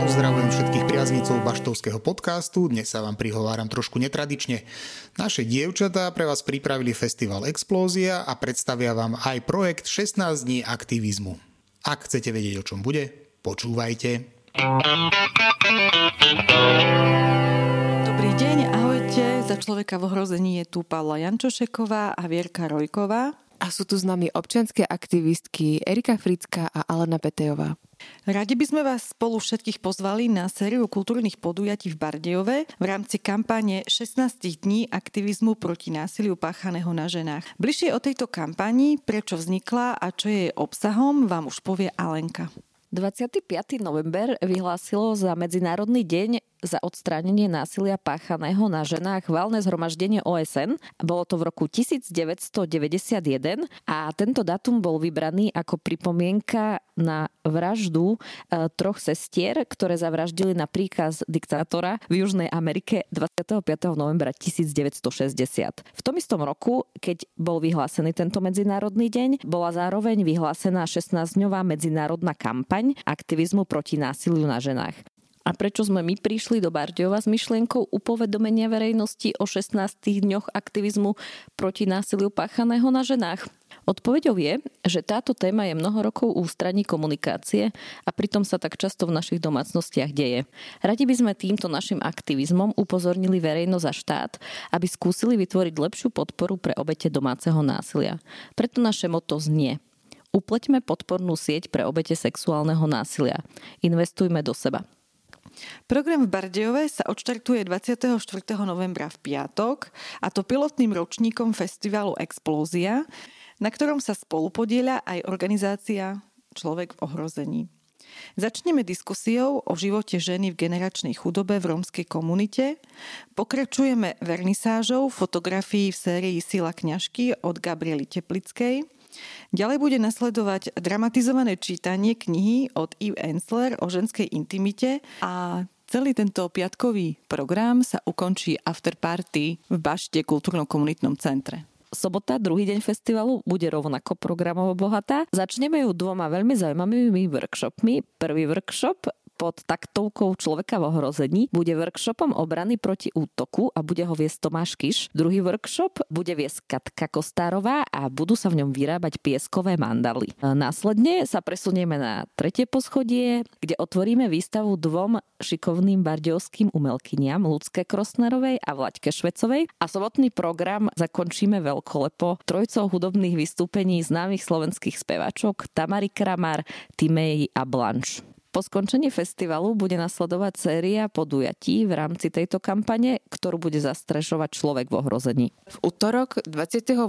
Pozdravujem všetkých priaznicov baštovského podcastu. Dnes sa vám prihováram trošku netradične. Naše dievčatá pre vás pripravili festival Explózia a predstavia vám aj projekt 16 dní aktivizmu. Ak chcete vedieť, o čom bude, počúvajte. Dobrý deň, ahojte. Za človeka v ohrození je tu Pavla Jančošeková a Vierka Rojková. A sú tu s nami občianske aktivistky Erika Frická a Alena Petejová. Radi by sme vás spolu všetkých pozvali na sériu kultúrnych podujatí v Bardejove v rámci kampane 16 dní aktivizmu proti násiliu páchaného na ženách. Bližšie o tejto kampani, prečo vznikla a čo je jej obsahom, vám už povie Alenka. 25. november vyhlásilo za Medzinárodný deň za odstránenie násilia páchaného na ženách valné zhromaždenie OSN. Bolo to v roku 1991 a tento datum bol vybraný ako pripomienka na vraždu e, troch sestier, ktoré zavraždili na príkaz diktátora v Južnej Amerike 25. novembra 1960. V tom istom roku, keď bol vyhlásený tento medzinárodný deň, bola zároveň vyhlásená 16-dňová medzinárodná kampaň aktivizmu proti násiliu na ženách. A prečo sme my prišli do Bardejova s myšlienkou upovedomenia verejnosti o 16 dňoch aktivizmu proti násiliu páchaného na ženách? Odpovedou je, že táto téma je mnoho rokov ústraní komunikácie a pritom sa tak často v našich domácnostiach deje. Radi by sme týmto našim aktivizmom upozornili verejnosť a štát, aby skúsili vytvoriť lepšiu podporu pre obete domáceho násilia. Preto naše moto znie Upleťme podpornú sieť pre obete sexuálneho násilia. Investujme do seba. Program v Bardejove sa odštartuje 24. novembra v piatok a to pilotným ročníkom festivalu Explózia, na ktorom sa spolupodieľa aj organizácia Človek v ohrození. Začneme diskusiou o živote ženy v generačnej chudobe v rómskej komunite. Pokračujeme vernisážou fotografií v sérii Sila kňažky od Gabriely Teplickej – Ďalej bude nasledovať dramatizované čítanie knihy od Eve Ensler o ženskej intimite a Celý tento piatkový program sa ukončí afterparty v Bašte kultúrno-komunitnom centre. Sobota, druhý deň festivalu, bude rovnako programovo bohatá. Začneme ju dvoma veľmi zaujímavými workshopmi. Prvý workshop pod taktovkou človeka v ohrození bude workshopom obrany proti útoku a bude ho viesť Tomáš Kiš. Druhý workshop bude viesť Katka Kostárová a budú sa v ňom vyrábať pieskové mandaly. Následne sa presunieme na tretie poschodie, kde otvoríme výstavu dvom šikovným bardiovským umelkyniam Ľudské Krosnerovej a Vlaďke Švecovej a sobotný program zakončíme veľkolepo trojcov hudobných vystúpení známych slovenských speváčok Tamary Kramar, Timej a Blanche. Po skončení festivalu bude nasledovať séria podujatí v rámci tejto kampane, ktorú bude zastrešovať človek v ohrození. V útorok 28.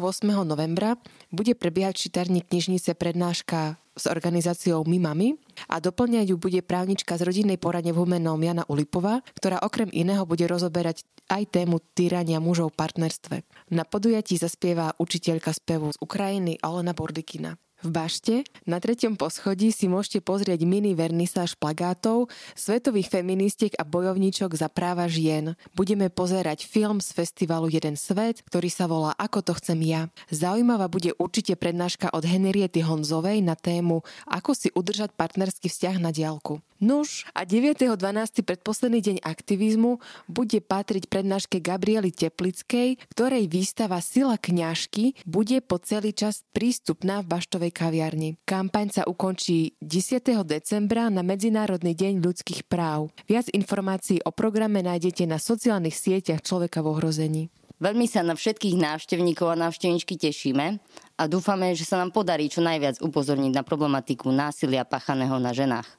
novembra bude prebiehať čitárni knižnice prednáška s organizáciou My Mami a doplňať ju bude právnička z rodinnej poradne v Humennom Jana Ulipová, ktorá okrem iného bude rozoberať aj tému týrania mužov v partnerstve. Na podujatí zaspieva učiteľka spevu z Ukrajiny Olena Bordikina. V bašte na treťom poschodí si môžete pozrieť mini vernisáž plagátov svetových feministiek a bojovníčok za práva žien. Budeme pozerať film z festivalu Jeden svet, ktorý sa volá Ako to chcem ja. Zaujímavá bude určite prednáška od Henriety Honzovej na tému Ako si udržať partnerský vzťah na diálku. Nuž a 9.12. predposledný deň aktivizmu bude patriť prednáške Gabriely Teplickej, ktorej výstava Sila kňažky bude po celý čas prístupná v Baštovej kaviarni. Kampaň sa ukončí 10. decembra na Medzinárodný deň ľudských práv. Viac informácií o programe nájdete na sociálnych sieťach Človeka v ohrození. Veľmi sa na všetkých návštevníkov a návštevničky tešíme a dúfame, že sa nám podarí čo najviac upozorniť na problematiku násilia pachaného na ženách.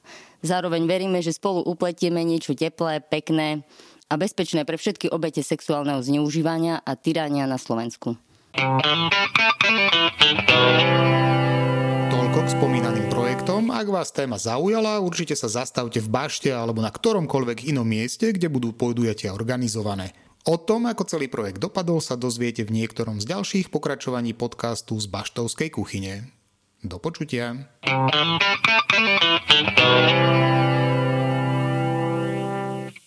Zároveň veríme, že spolu upletieme niečo teplé, pekné a bezpečné pre všetky obete sexuálneho zneužívania a tyrania na Slovensku. K spomínaným projektom. Ak vás téma zaujala, určite sa zastavte v bašte alebo na ktoromkoľvek inom mieste, kde budú podujatia organizované. O tom, ako celý projekt dopadol, sa dozviete v niektorom z ďalších pokračovaní podcastu z Baštovskej kuchyne. Do počutia.